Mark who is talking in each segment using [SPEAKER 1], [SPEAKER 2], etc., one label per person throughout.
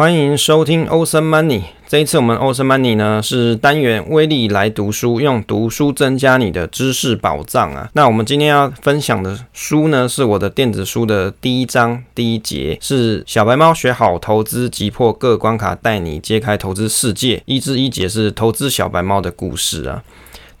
[SPEAKER 1] 欢迎收听欧森 Money。这一次我们欧森 Money 呢是单元威力来读书，用读书增加你的知识宝藏啊。那我们今天要分享的书呢，是我的电子书的第一章第一节，是小白猫学好投资，击破各关卡，带你揭开投资世界。一至一节是投资小白猫的故事啊。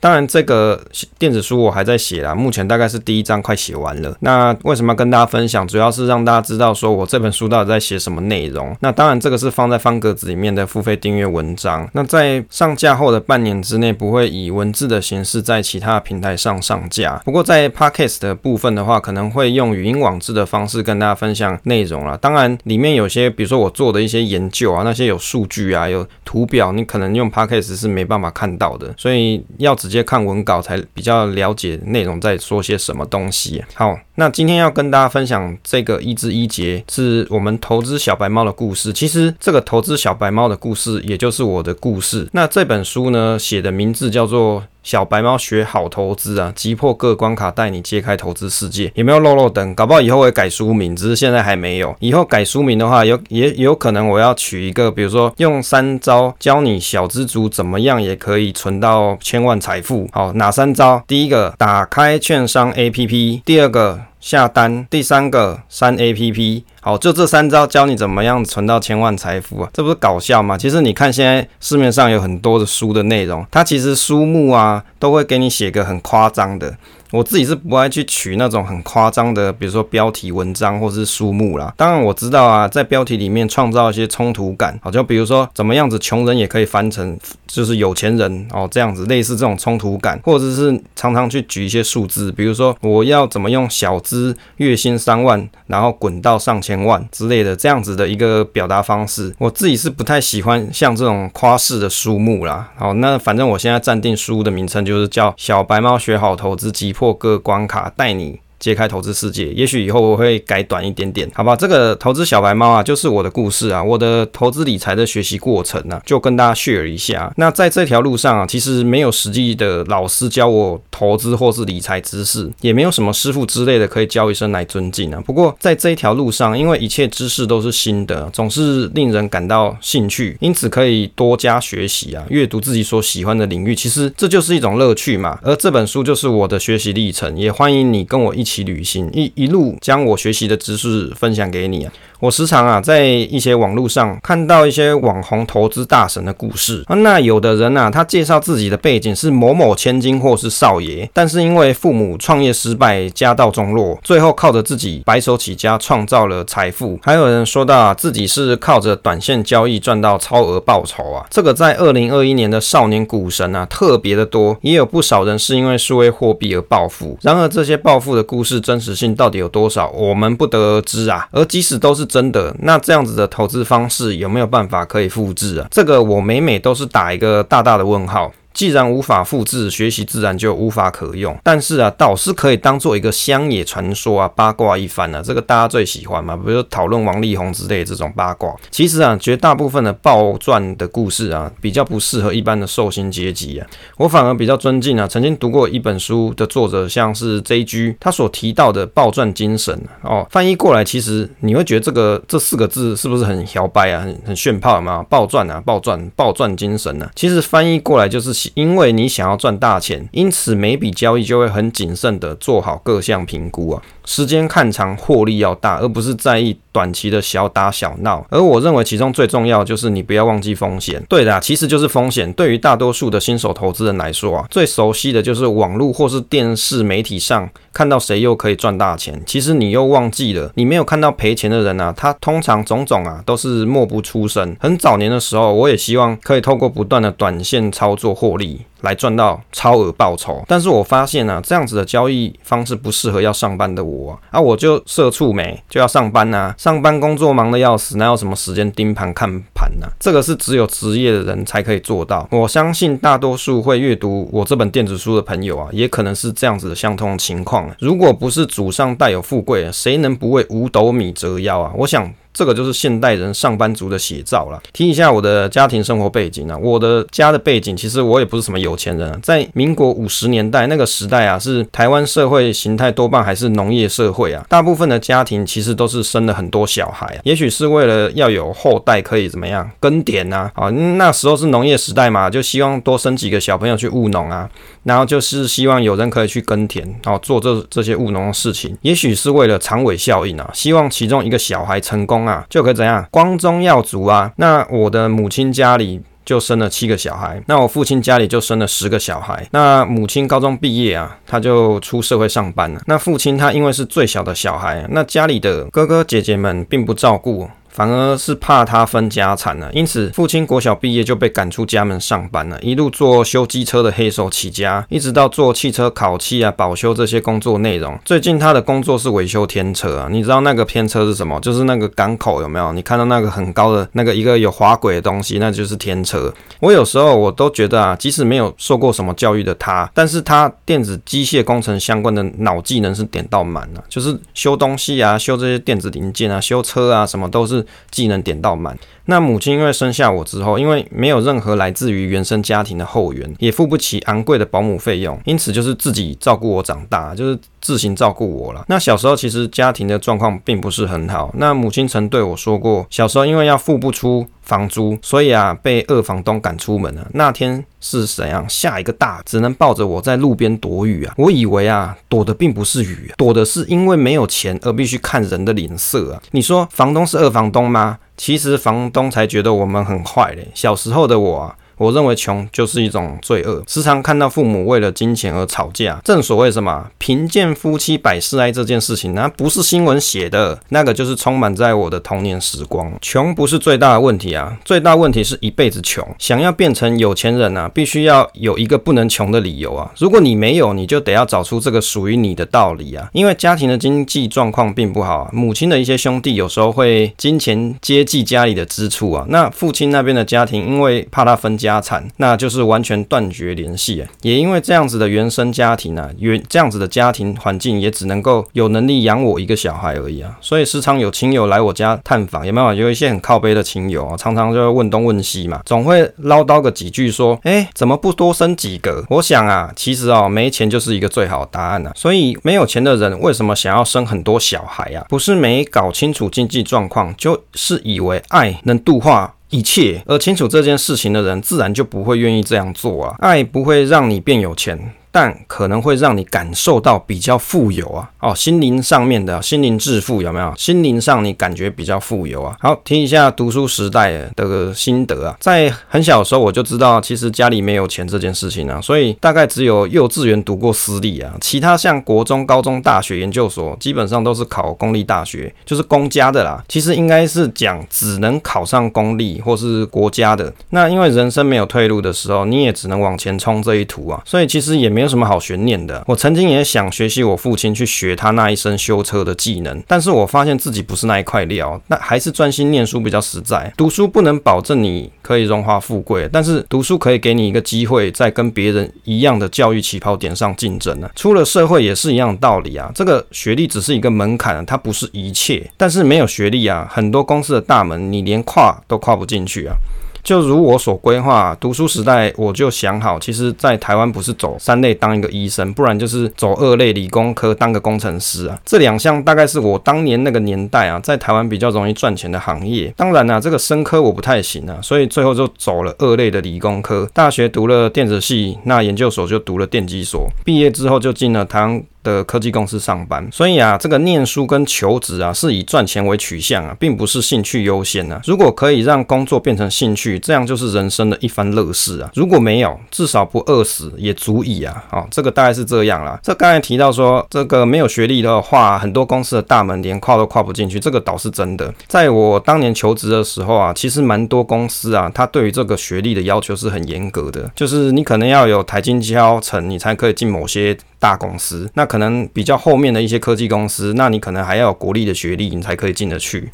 [SPEAKER 1] 当然，这个电子书我还在写啦，目前大概是第一章快写完了。那为什么要跟大家分享？主要是让大家知道说我这本书到底在写什么内容。那当然，这个是放在方格子里面的付费订阅文章。那在上架后的半年之内，不会以文字的形式在其他平台上上架。不过在 Podcast 的部分的话，可能会用语音网志的方式跟大家分享内容啦。当然，里面有些，比如说我做的一些研究啊，那些有数据啊，有图表，你可能用 Podcast 是没办法看到的，所以要只。直接看文稿才比较了解内容在说些什么东西。好，那今天要跟大家分享这个一至一节，是我们投资小白猫的故事。其实这个投资小白猫的故事，也就是我的故事。那这本书呢，写的名字叫做。小白猫学好投资啊，击破各关卡，带你揭开投资世界。有没有漏漏等？搞不好以后会改书名，只是现在还没有。以后改书名的话，有也有可能我要取一个，比如说用三招教你小资族怎么样也可以存到千万财富。好，哪三招？第一个，打开券商 APP；第二个，下单；第三个，三 APP。好，就这三招教你怎么样存到千万财富啊，这不是搞笑吗？其实你看现在市面上有很多的书的内容，它其实书目啊都会给你写个很夸张的。我自己是不爱去取那种很夸张的，比如说标题文章或者是书目啦。当然我知道啊，在标题里面创造一些冲突感，好，就比如说怎么样子穷人也可以翻成就是有钱人哦，这样子类似这种冲突感，或者是常常去举一些数字，比如说我要怎么用小资月薪三万，然后滚到上千万之类的这样子的一个表达方式，我自己是不太喜欢像这种夸式的书目啦。好，那反正我现在暂定书的名称就是叫《小白猫学好投资击破各关卡，带你揭开投资世界，也许以后我会改短一点点，好吧？这个投资小白猫啊，就是我的故事啊，我的投资理财的学习过程、啊，就跟大家 share 一下。那在这条路上啊，其实没有实际的老师教我投资或是理财知识，也没有什么师傅之类的可以叫一声来尊敬啊。不过在这一条路上，因为一切知识都是新的，总是令人感到兴趣，因此可以多加学习啊，阅读自己所喜欢的领域，其实这就是一种乐趣嘛。而这本书就是我的学习历程，也欢迎你跟我一起。起旅行，一一路将我学习的知识分享给你啊。我时常啊，在一些网络上看到一些网红投资大神的故事啊。那有的人啊，他介绍自己的背景是某某千金或是少爷，但是因为父母创业失败，家道中落，最后靠着自己白手起家创造了财富。还有人说到啊，自己是靠着短线交易赚到超额报酬啊。这个在二零二一年的少年股神啊，特别的多，也有不少人是因为数位货币而暴富。然而这些暴富的故故事真实性到底有多少，我们不得而知啊。而即使都是真的，那这样子的投资方式有没有办法可以复制啊？这个我每每都是打一个大大的问号。既然无法复制，学习自然就无法可用。但是啊，倒是可以当做一个乡野传说啊，八卦一番啊，这个大家最喜欢嘛，比如说讨论王力宏之类的这种八卦。其实啊，绝大部分的暴赚的故事啊，比较不适合一般的寿星阶级啊。我反而比较尊敬啊，曾经读过一本书的作者，像是 JG，他所提到的暴赚精神哦，翻译过来，其实你会觉得这个这四个字是不是很摇摆啊，很很炫炮嘛？暴赚啊，暴赚，暴赚精神啊。其实翻译过来就是。因为你想要赚大钱，因此每笔交易就会很谨慎的做好各项评估啊。时间看长，获利要大，而不是在意短期的小打小闹。而我认为其中最重要就是你不要忘记风险。对的，其实就是风险。对于大多数的新手投资人来说啊，最熟悉的就是网络或是电视媒体上看到谁又可以赚大钱，其实你又忘记了，你没有看到赔钱的人啊，他通常种种啊都是默不出声。很早年的时候，我也希望可以透过不断的短线操作获利。来赚到超额报酬，但是我发现、啊，这样子的交易方式不适合要上班的我啊，啊我就社畜没就要上班呐、啊，上班工作忙的要死，哪有什么时间盯盘看盘呢、啊？这个是只有职业的人才可以做到。我相信大多数会阅读我这本电子书的朋友啊，也可能是这样子的相同情况。如果不是祖上带有富贵，谁能不为五斗米折腰啊？我想。这个就是现代人上班族的写照了。听一下我的家庭生活背景啊，我的家的背景其实我也不是什么有钱人啊，在民国五十年代那个时代啊，是台湾社会形态多半还是农业社会啊，大部分的家庭其实都是生了很多小孩，也许是为了要有后代可以怎么样耕田呐啊，那时候是农业时代嘛，就希望多生几个小朋友去务农啊，然后就是希望有人可以去耕田哦，做这这些务农的事情，也许是为了长尾效应啊，希望其中一个小孩成功啊，就可以怎样光宗耀祖啊。那我的母亲家里就生了七个小孩，那我父亲家里就生了十个小孩。那母亲高中毕业啊，他就出社会上班了。那父亲他因为是最小的小孩，那家里的哥哥姐姐们并不照顾。反而是怕他分家产了，因此父亲国小毕业就被赶出家门上班了，一路做修机车的黑手起家，一直到做汽车烤漆啊、保修这些工作内容。最近他的工作是维修天车啊，你知道那个天车是什么？就是那个港口有没有？你看到那个很高的那个一个有滑轨的东西，那就是天车。我有时候我都觉得啊，即使没有受过什么教育的他，但是他电子机械工程相关的脑技能是点到满了，就是修东西啊、修这些电子零件啊、修车啊，什么都是。技能点到满。那母亲因为生下我之后，因为没有任何来自于原生家庭的后援，也付不起昂贵的保姆费用，因此就是自己照顾我长大，就是自行照顾我了。那小时候其实家庭的状况并不是很好。那母亲曾对我说过，小时候因为要付不出房租，所以啊被二房东赶出门了。那天是怎样？下一个大，只能抱着我在路边躲雨啊。我以为啊躲的并不是雨，躲的是因为没有钱而必须看人的脸色啊。你说房东是二房东吗？其实房东才觉得我们很坏嘞。小时候的我啊。我认为穷就是一种罪恶，时常看到父母为了金钱而吵架。正所谓什么贫贱夫妻百事哀这件事情，那不是新闻写的，那个就是充满在我的童年时光。穷不是最大的问题啊，最大问题是一辈子穷。想要变成有钱人啊，必须要有一个不能穷的理由啊。如果你没有，你就得要找出这个属于你的道理啊。因为家庭的经济状况并不好啊，母亲的一些兄弟有时候会金钱接济家里的支出啊。那父亲那边的家庭，因为怕他分家。家产，那就是完全断绝联系！也因为这样子的原生家庭啊，原这样子的家庭环境，也只能够有能力养我一个小孩而已啊！所以时常有亲友来我家探访，有没有？有一些很靠背的亲友啊，常常就会问东问西嘛，总会唠叨个几句，说：“哎，怎么不多生几个？”我想啊，其实哦，没钱就是一个最好的答案啊！所以没有钱的人为什么想要生很多小孩啊？不是没搞清楚经济状况，就是以为爱能度化。一切，而清楚这件事情的人，自然就不会愿意这样做啊。爱不会让你变有钱。但可能会让你感受到比较富有啊，哦，心灵上面的心灵致富有没有？心灵上你感觉比较富有啊。好，听一下读书时代的心得啊，在很小的时候我就知道，其实家里没有钱这件事情啊，所以大概只有幼稚园读过私立啊，其他像国中、高中、大学、研究所，基本上都是考公立大学，就是公家的啦。其实应该是讲只能考上公立或是国家的。那因为人生没有退路的时候，你也只能往前冲这一途啊，所以其实也没。没有什么好悬念的。我曾经也想学习我父亲去学他那一身修车的技能，但是我发现自己不是那一块料，那还是专心念书比较实在。读书不能保证你可以荣华富贵，但是读书可以给你一个机会，在跟别人一样的教育起跑点上竞争呢。出了社会也是一样的道理啊。这个学历只是一个门槛，它不是一切。但是没有学历啊，很多公司的大门你连跨都跨不进去啊。就如我所规划，读书时代我就想好，其实，在台湾不是走三类当一个医生，不然就是走二类理工科当个工程师啊。这两项大概是我当年那个年代啊，在台湾比较容易赚钱的行业。当然啊，这个生科我不太行啊，所以最后就走了二类的理工科。大学读了电子系，那研究所就读了电机所，毕业之后就进了台湾的科技公司上班，所以啊，这个念书跟求职啊，是以赚钱为取向啊，并不是兴趣优先啊。如果可以让工作变成兴趣，这样就是人生的一番乐事啊。如果没有，至少不饿死也足矣啊。好，这个大概是这样啦。这刚才提到说，这个没有学历的话，很多公司的大门连跨都跨不进去，这个倒是真的。在我当年求职的时候啊，其实蛮多公司啊，他对于这个学历的要求是很严格的，就是你可能要有台清交成，你才可以进某些大公司。那可能比较后面的一些科技公司，那你可能还要有国立的学历，你才可以进得去。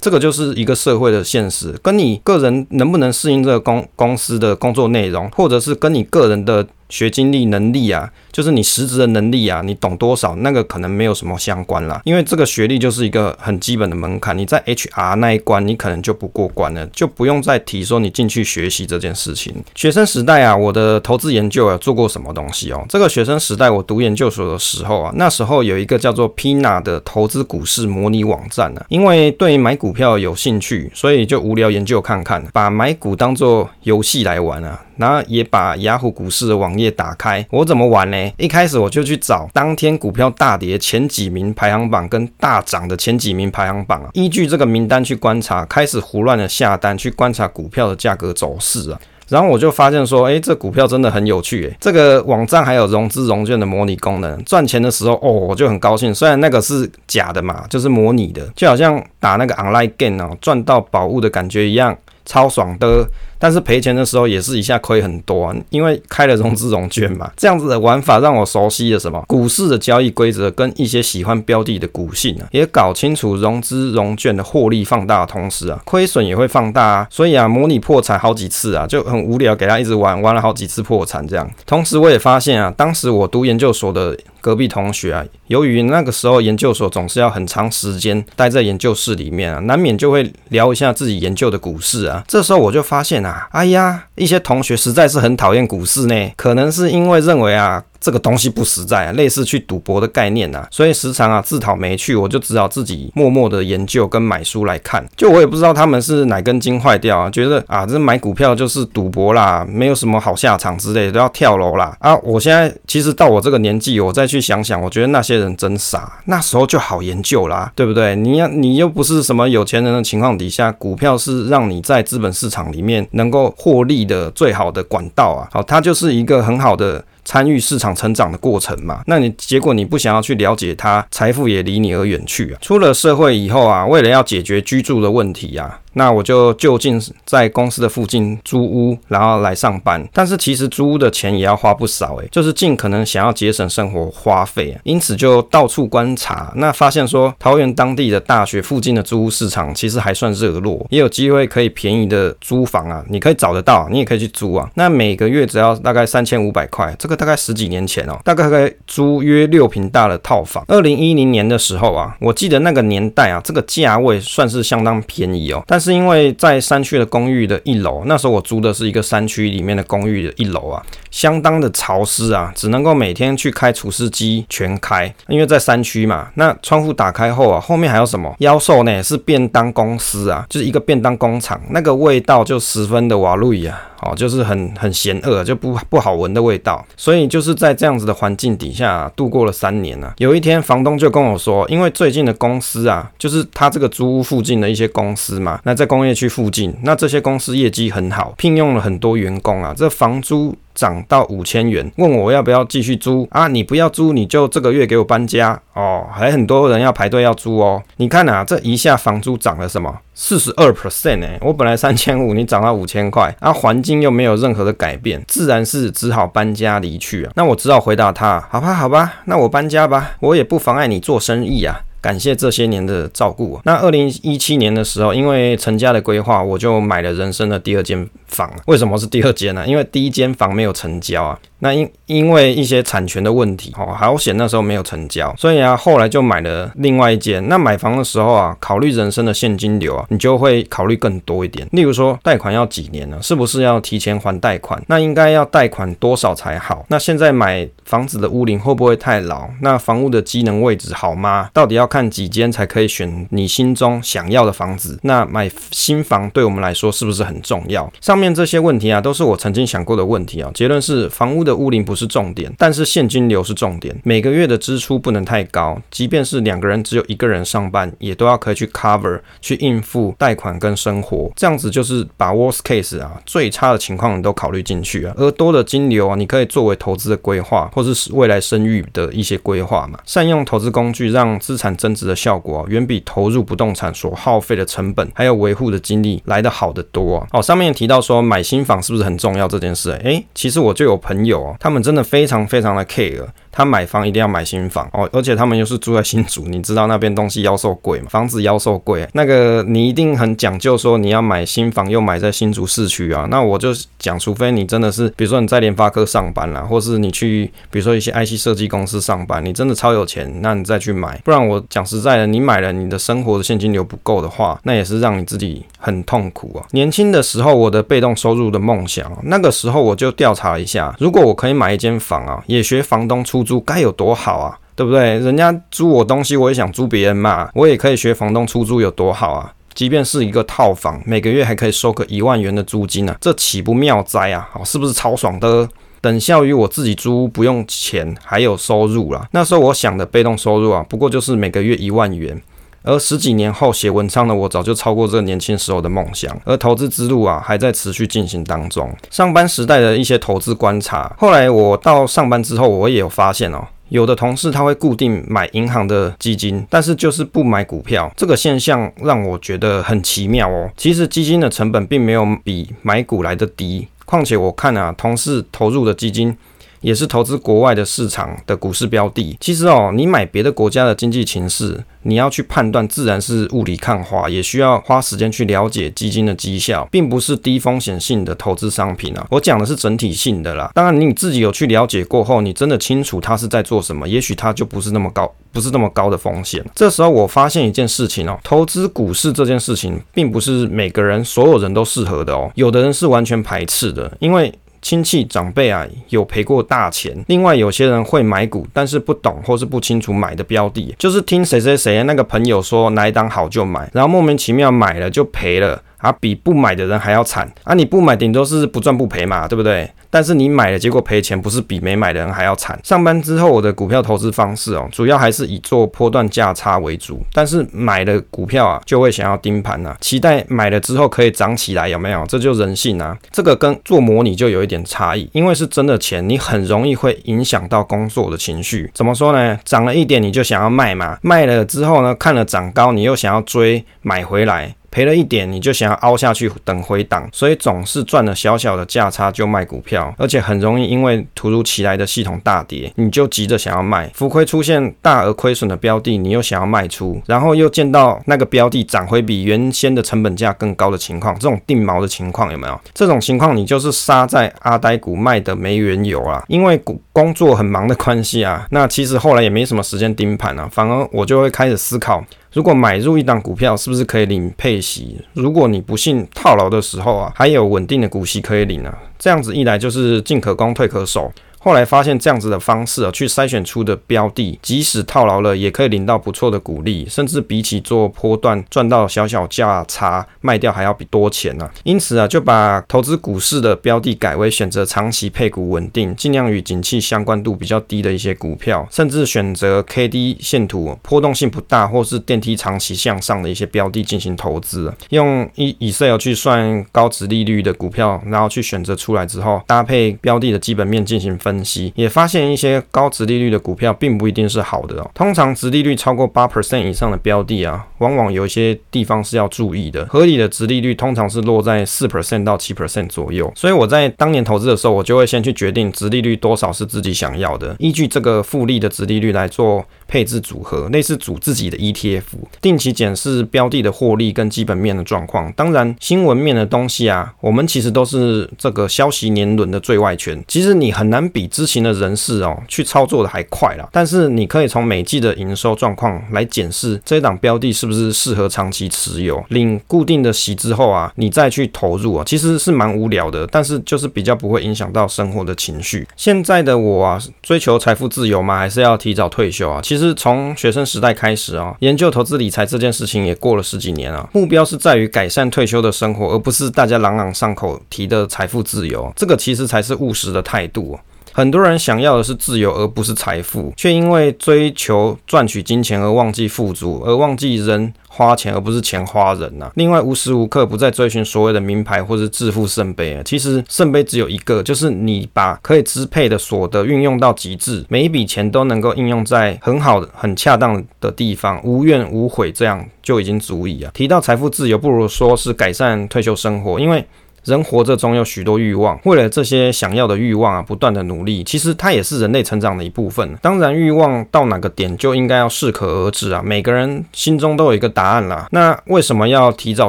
[SPEAKER 1] 这个就是一个社会的现实，跟你个人能不能适应这个公公司的工作内容，或者是跟你个人的学经历能力啊，就是你实质的能力啊，你懂多少，那个可能没有什么相关啦。因为这个学历就是一个很基本的门槛，你在 HR 那一关，你可能就不过关了，就不用再提说你进去学习这件事情。学生时代啊，我的投资研究啊，做过什么东西哦？这个学生时代我读研究所的时候啊，那时候有一个叫做 Pina 的投资股市模拟网站呢、啊，因为对买股票有兴趣，所以就无聊研究看看，把买股当做游戏来玩啊。然后也把雅虎股市的网页打开，我怎么玩呢？一开始我就去找当天股票大跌前几名排行榜跟大涨的前几名排行榜啊，依据这个名单去观察，开始胡乱的下单去观察股票的价格走势啊。然后我就发现说，哎，这股票真的很有趣，哎，这个网站还有融资融券的模拟功能，赚钱的时候哦，我就很高兴。虽然那个是假的嘛，就是模拟的，就好像打那个 online game 哦，赚到宝物的感觉一样，超爽的。但是赔钱的时候也是一下亏很多啊，因为开了融资融券嘛，这样子的玩法让我熟悉了什么股市的交易规则跟一些喜欢标的的股性啊，也搞清楚融资融券的获利放大的同时啊，亏损也会放大啊，所以啊，模拟破产好几次啊，就很无聊，给他一直玩，玩了好几次破产这样。同时我也发现啊，当时我读研究所的隔壁同学啊，由于那个时候研究所总是要很长时间待在研究室里面啊，难免就会聊一下自己研究的股市啊，这时候我就发现啊。哎呀，一些同学实在是很讨厌股市呢，可能是因为认为啊。这个东西不实在啊，类似去赌博的概念啊，所以时常啊自讨没趣，我就只好自己默默的研究跟买书来看。就我也不知道他们是哪根筋坏掉啊，觉得啊这买股票就是赌博啦，没有什么好下场之类的，都要跳楼啦啊！我现在其实到我这个年纪，我再去想想，我觉得那些人真傻，那时候就好研究啦，对不对？你要你又不是什么有钱人的情况底下，股票是让你在资本市场里面能够获利的最好的管道啊，好，它就是一个很好的。参与市场成长的过程嘛，那你结果你不想要去了解它，财富也离你而远去啊。出了社会以后啊，为了要解决居住的问题啊。那我就就近在公司的附近租屋，然后来上班。但是其实租屋的钱也要花不少诶，就是尽可能想要节省生活花费啊。因此就到处观察，那发现说桃园当地的大学附近的租屋市场其实还算热络，也有机会可以便宜的租房啊。你可以找得到，你也可以去租啊。那每个月只要大概三千五百块，这个大概十几年前哦，大概可以租约六坪大的套房。二零一零年的时候啊，我记得那个年代啊，这个价位算是相当便宜哦，但是。是因为在山区的公寓的一楼，那时候我租的是一个山区里面的公寓的一楼啊，相当的潮湿啊，只能够每天去开除湿机全开，因为在山区嘛。那窗户打开后啊，后面还有什么？妖兽呢？是便当公司啊，就是一个便当工厂，那个味道就十分的瓦路易啊。哦，就是很很嫌恶，就不不好闻的味道，所以就是在这样子的环境底下度过了三年啊。有一天，房东就跟我说，因为最近的公司啊，就是他这个租屋附近的一些公司嘛，那在工业区附近，那这些公司业绩很好，聘用了很多员工啊，这房租。涨到五千元，问我要不要继续租啊？你不要租，你就这个月给我搬家哦。还很多人要排队要租哦。你看啊，这一下房租涨了什么？四十二 percent 哎！我本来三千五，你涨到五千块，啊，环境又没有任何的改变，自然是只好搬家离去啊。那我只好回答他，好吧，好吧，那我搬家吧，我也不妨碍你做生意啊。感谢这些年的照顾。那二零一七年的时候，因为成家的规划，我就买了人生的第二间房。为什么是第二间呢？因为第一间房没有成交啊。那因因为一些产权的问题，哦，好险那时候没有成交，所以啊，后来就买了另外一间。那买房的时候啊，考虑人生的现金流啊，你就会考虑更多一点。例如说，贷款要几年呢？是不是要提前还贷款？那应该要贷款多少才好？那现在买房子的屋龄会不会太老？那房屋的机能位置好吗？到底要看几间才可以选你心中想要的房子？那买新房对我们来说是不是很重要？上上面这些问题啊，都是我曾经想过的问题啊。结论是，房屋的屋龄不是重点，但是现金流是重点。每个月的支出不能太高，即便是两个人只有一个人上班，也都要可以去 cover 去应付贷款跟生活。这样子就是把 worst case 啊，最差的情况你都考虑进去啊。而多的金流啊，你可以作为投资的规划，或是未来生育的一些规划嘛。善用投资工具，让资产增值的效果啊，远比投入不动产所耗费的成本还有维护的精力来得好得多啊。哦，上面提到说买新房是不是很重要这件事？诶，其实我就有朋友。他们真的非常非常的 care。他买房一定要买新房哦，而且他们又是住在新竹，你知道那边东西妖兽贵嘛？房子妖兽贵，那个你一定很讲究，说你要买新房又买在新竹市区啊。那我就讲，除非你真的是，比如说你在联发科上班啦，或是你去，比如说一些 IC 设计公司上班，你真的超有钱，那你再去买。不然我讲实在的，你买了你的生活的现金流不够的话，那也是让你自己很痛苦啊。年轻的时候，我的被动收入的梦想，那个时候我就调查了一下，如果我可以买一间房啊，也学房东出租，该有多好啊，对不对？人家租我东西，我也想租别人嘛，我也可以学房东出租，有多好啊？即便是一个套房，每个月还可以收个一万元的租金呢、啊，这岂不妙哉啊？好，是不是超爽的？等效于我自己租不用钱，还有收入啦。那时候我想的被动收入啊，不过就是每个月一万元。而十几年后写文章的我，早就超过这个年轻时候的梦想。而投资之路啊，还在持续进行当中。上班时代的一些投资观察，后来我到上班之后，我也有发现哦，有的同事他会固定买银行的基金，但是就是不买股票。这个现象让我觉得很奇妙哦。其实基金的成本并没有比买股来得低，况且我看啊，同事投入的基金。也是投资国外的市场的股市标的。其实哦，你买别的国家的经济情势，你要去判断，自然是雾里看花，也需要花时间去了解基金的绩效，并不是低风险性的投资商品啊。我讲的是整体性的啦。当然，你自己有去了解过后，你真的清楚它是在做什么，也许它就不是那么高，不是那么高的风险。这时候我发现一件事情哦，投资股市这件事情，并不是每个人所有人都适合的哦，有的人是完全排斥的，因为。亲戚长辈啊，有赔过大钱。另外，有些人会买股，但是不懂或是不清楚买的标的，就是听谁谁谁那个朋友说哪一档好就买，然后莫名其妙买了就赔了。啊，比不买的人还要惨啊！你不买顶多是不赚不赔嘛，对不对？但是你买了，结果赔钱，不是比没买的人还要惨？上班之后，我的股票投资方式哦，主要还是以做波段价差为主。但是买了股票啊，就会想要盯盘啊，期待买了之后可以涨起来，有没有？这就人性啊！这个跟做模拟就有一点差异，因为是真的钱，你很容易会影响到工作的情绪。怎么说呢？涨了一点你就想要卖嘛，卖了之后呢，看了涨高，你又想要追买回来。赔了一点，你就想要凹下去等回档，所以总是赚了小小的价差就卖股票，而且很容易因为突如其来的系统大跌，你就急着想要卖。浮亏出现大额亏损的标的，你又想要卖出，然后又见到那个标的涨回比原先的成本价更高的情况，这种定锚的情况有没有？这种情况你就是杀在阿呆股卖的没缘由啊！因为股工作很忙的关系啊，那其实后来也没什么时间盯盘啊，反而我就会开始思考。如果买入一档股票，是不是可以领配息？如果你不幸套牢的时候啊，还有稳定的股息可以领啊。这样子一来就是进可攻退可守。后来发现这样子的方式啊，去筛选出的标的，即使套牢了，也可以领到不错的股利，甚至比起做波段赚到小小价差卖掉还要比多钱呢、啊。因此啊，就把投资股市的标的改为选择长期配股稳定，尽量与景气相关度比较低的一些股票，甚至选择 KD 线图波动性不大或是电梯长期向上的一些标的进行投资。用 Excel 去算高值利率的股票，然后去选择出来之后，搭配标的的基本面进行分。分析也发现一些高值利率的股票并不一定是好的哦。通常值利率超过八 percent 以上的标的啊，往往有一些地方是要注意的。合理的值利率通常是落在四 percent 到七 percent 左右。所以我在当年投资的时候，我就会先去决定值利率多少是自己想要的，依据这个复利的值利率来做配置组合，类似组自己的 ETF，定期检视标的的获利跟基本面的状况。当然，新闻面的东西啊，我们其实都是这个消息年轮的最外圈。其实你很难比知情的人士哦去操作的还快啦。但是你可以从每季的营收状况来检视这一档标的是不是适合长期持有。领固定的息之后啊，你再去投入啊，其实是蛮无聊的，但是就是比较不会影响到生活的情绪。现在的我啊，追求财富自由吗？还是要提早退休啊？其实。其实从学生时代开始啊，研究投资理财这件事情也过了十几年了。目标是在于改善退休的生活，而不是大家朗朗上口提的财富自由。这个其实才是务实的态度。很多人想要的是自由，而不是财富，却因为追求赚取金钱而忘记富足，而忘记人花钱，而不是钱花人呐、啊。另外，无时无刻不在追寻所谓的名牌或是致富圣杯啊。其实圣杯只有一个，就是你把可以支配的所得运用到极致，每一笔钱都能够应用在很好的、很恰当的地方，无怨无悔，这样就已经足矣啊。提到财富自由，不如说是改善退休生活，因为。人活着总有许多欲望，为了这些想要的欲望啊，不断的努力，其实它也是人类成长的一部分。当然，欲望到哪个点就应该要适可而止啊，每个人心中都有一个答案啦。那为什么要提早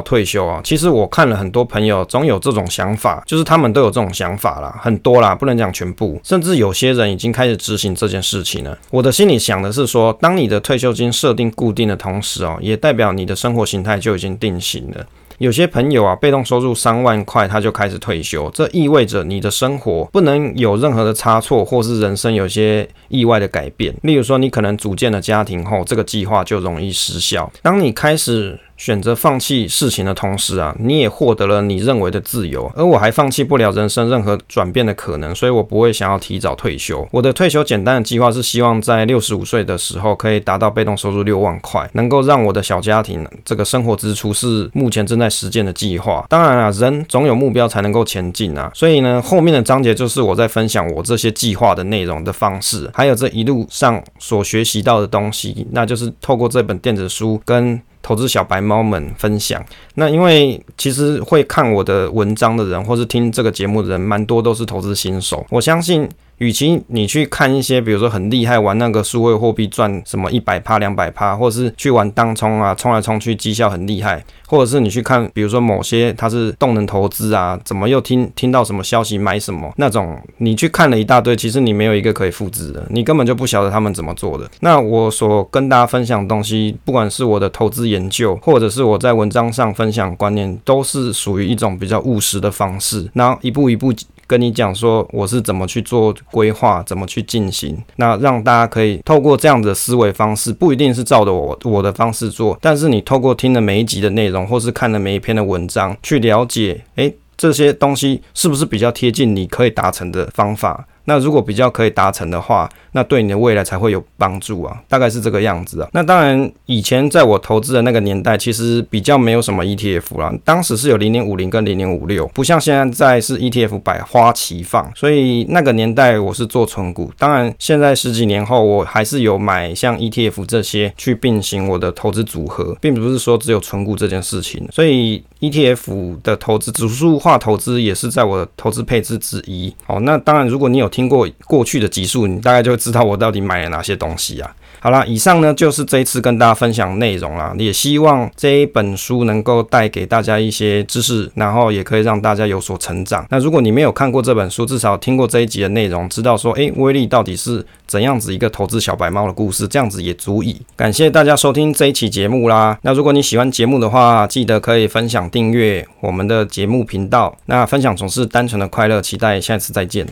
[SPEAKER 1] 退休啊？其实我看了很多朋友，总有这种想法，就是他们都有这种想法啦，很多啦，不能讲全部，甚至有些人已经开始执行这件事情了。我的心里想的是说，当你的退休金设定固定的同时哦，也代表你的生活形态就已经定型了。有些朋友啊，被动收入三万块，他就开始退休，这意味着你的生活不能有任何的差错，或是人生有些意外的改变。例如说，你可能组建了家庭后，这个计划就容易失效。当你开始选择放弃事情的同时啊，你也获得了你认为的自由，而我还放弃不了人生任何转变的可能，所以我不会想要提早退休。我的退休简单的计划是希望在六十五岁的时候可以达到被动收入六万块，能够让我的小家庭这个生活支出是目前正在实践的计划。当然啊，人总有目标才能够前进啊，所以呢，后面的章节就是我在分享我这些计划的内容的方式，还有这一路上所学习到的东西，那就是透过这本电子书跟。投资小白猫们分享，那因为其实会看我的文章的人，或是听这个节目的人，蛮多都是投资新手。我相信。与其你去看一些，比如说很厉害玩那个数位货币赚什么一百趴两百趴，或者是去玩当冲啊，冲来冲去绩效很厉害，或者是你去看，比如说某些它是动能投资啊，怎么又听听到什么消息买什么那种，你去看了一大堆，其实你没有一个可以复制的，你根本就不晓得他们怎么做的。那我所跟大家分享的东西，不管是我的投资研究，或者是我在文章上分享观念，都是属于一种比较务实的方式，然后一步一步。跟你讲说我是怎么去做规划，怎么去进行，那让大家可以透过这样的思维方式，不一定是照着我我的方式做，但是你透过听了每一集的内容，或是看了每一篇的文章，去了解，诶，这些东西是不是比较贴近你可以达成的方法？那如果比较可以达成的话，那对你的未来才会有帮助啊，大概是这个样子啊。那当然，以前在我投资的那个年代，其实比较没有什么 ETF 啦，当时是有零零五零跟零零五六，不像现在是 ETF 百花齐放，所以那个年代我是做存股。当然，现在十几年后，我还是有买像 ETF 这些去并行我的投资组合，并不是说只有存股这件事情。所以 ETF 的投资指数化投资也是在我的投资配置之一。好，那当然，如果你有听过过去的集数，你大概就会知道我到底买了哪些东西啊。好啦，以上呢就是这一次跟大家分享内容啦，也希望这一本书能够带给大家一些知识，然后也可以让大家有所成长。那如果你没有看过这本书，至少听过这一集的内容，知道说，诶，威力到底是怎样子一个投资小白猫的故事，这样子也足以。感谢大家收听这一期节目啦。那如果你喜欢节目的话，记得可以分享订阅我们的节目频道。那分享总是单纯的快乐，期待下次再见。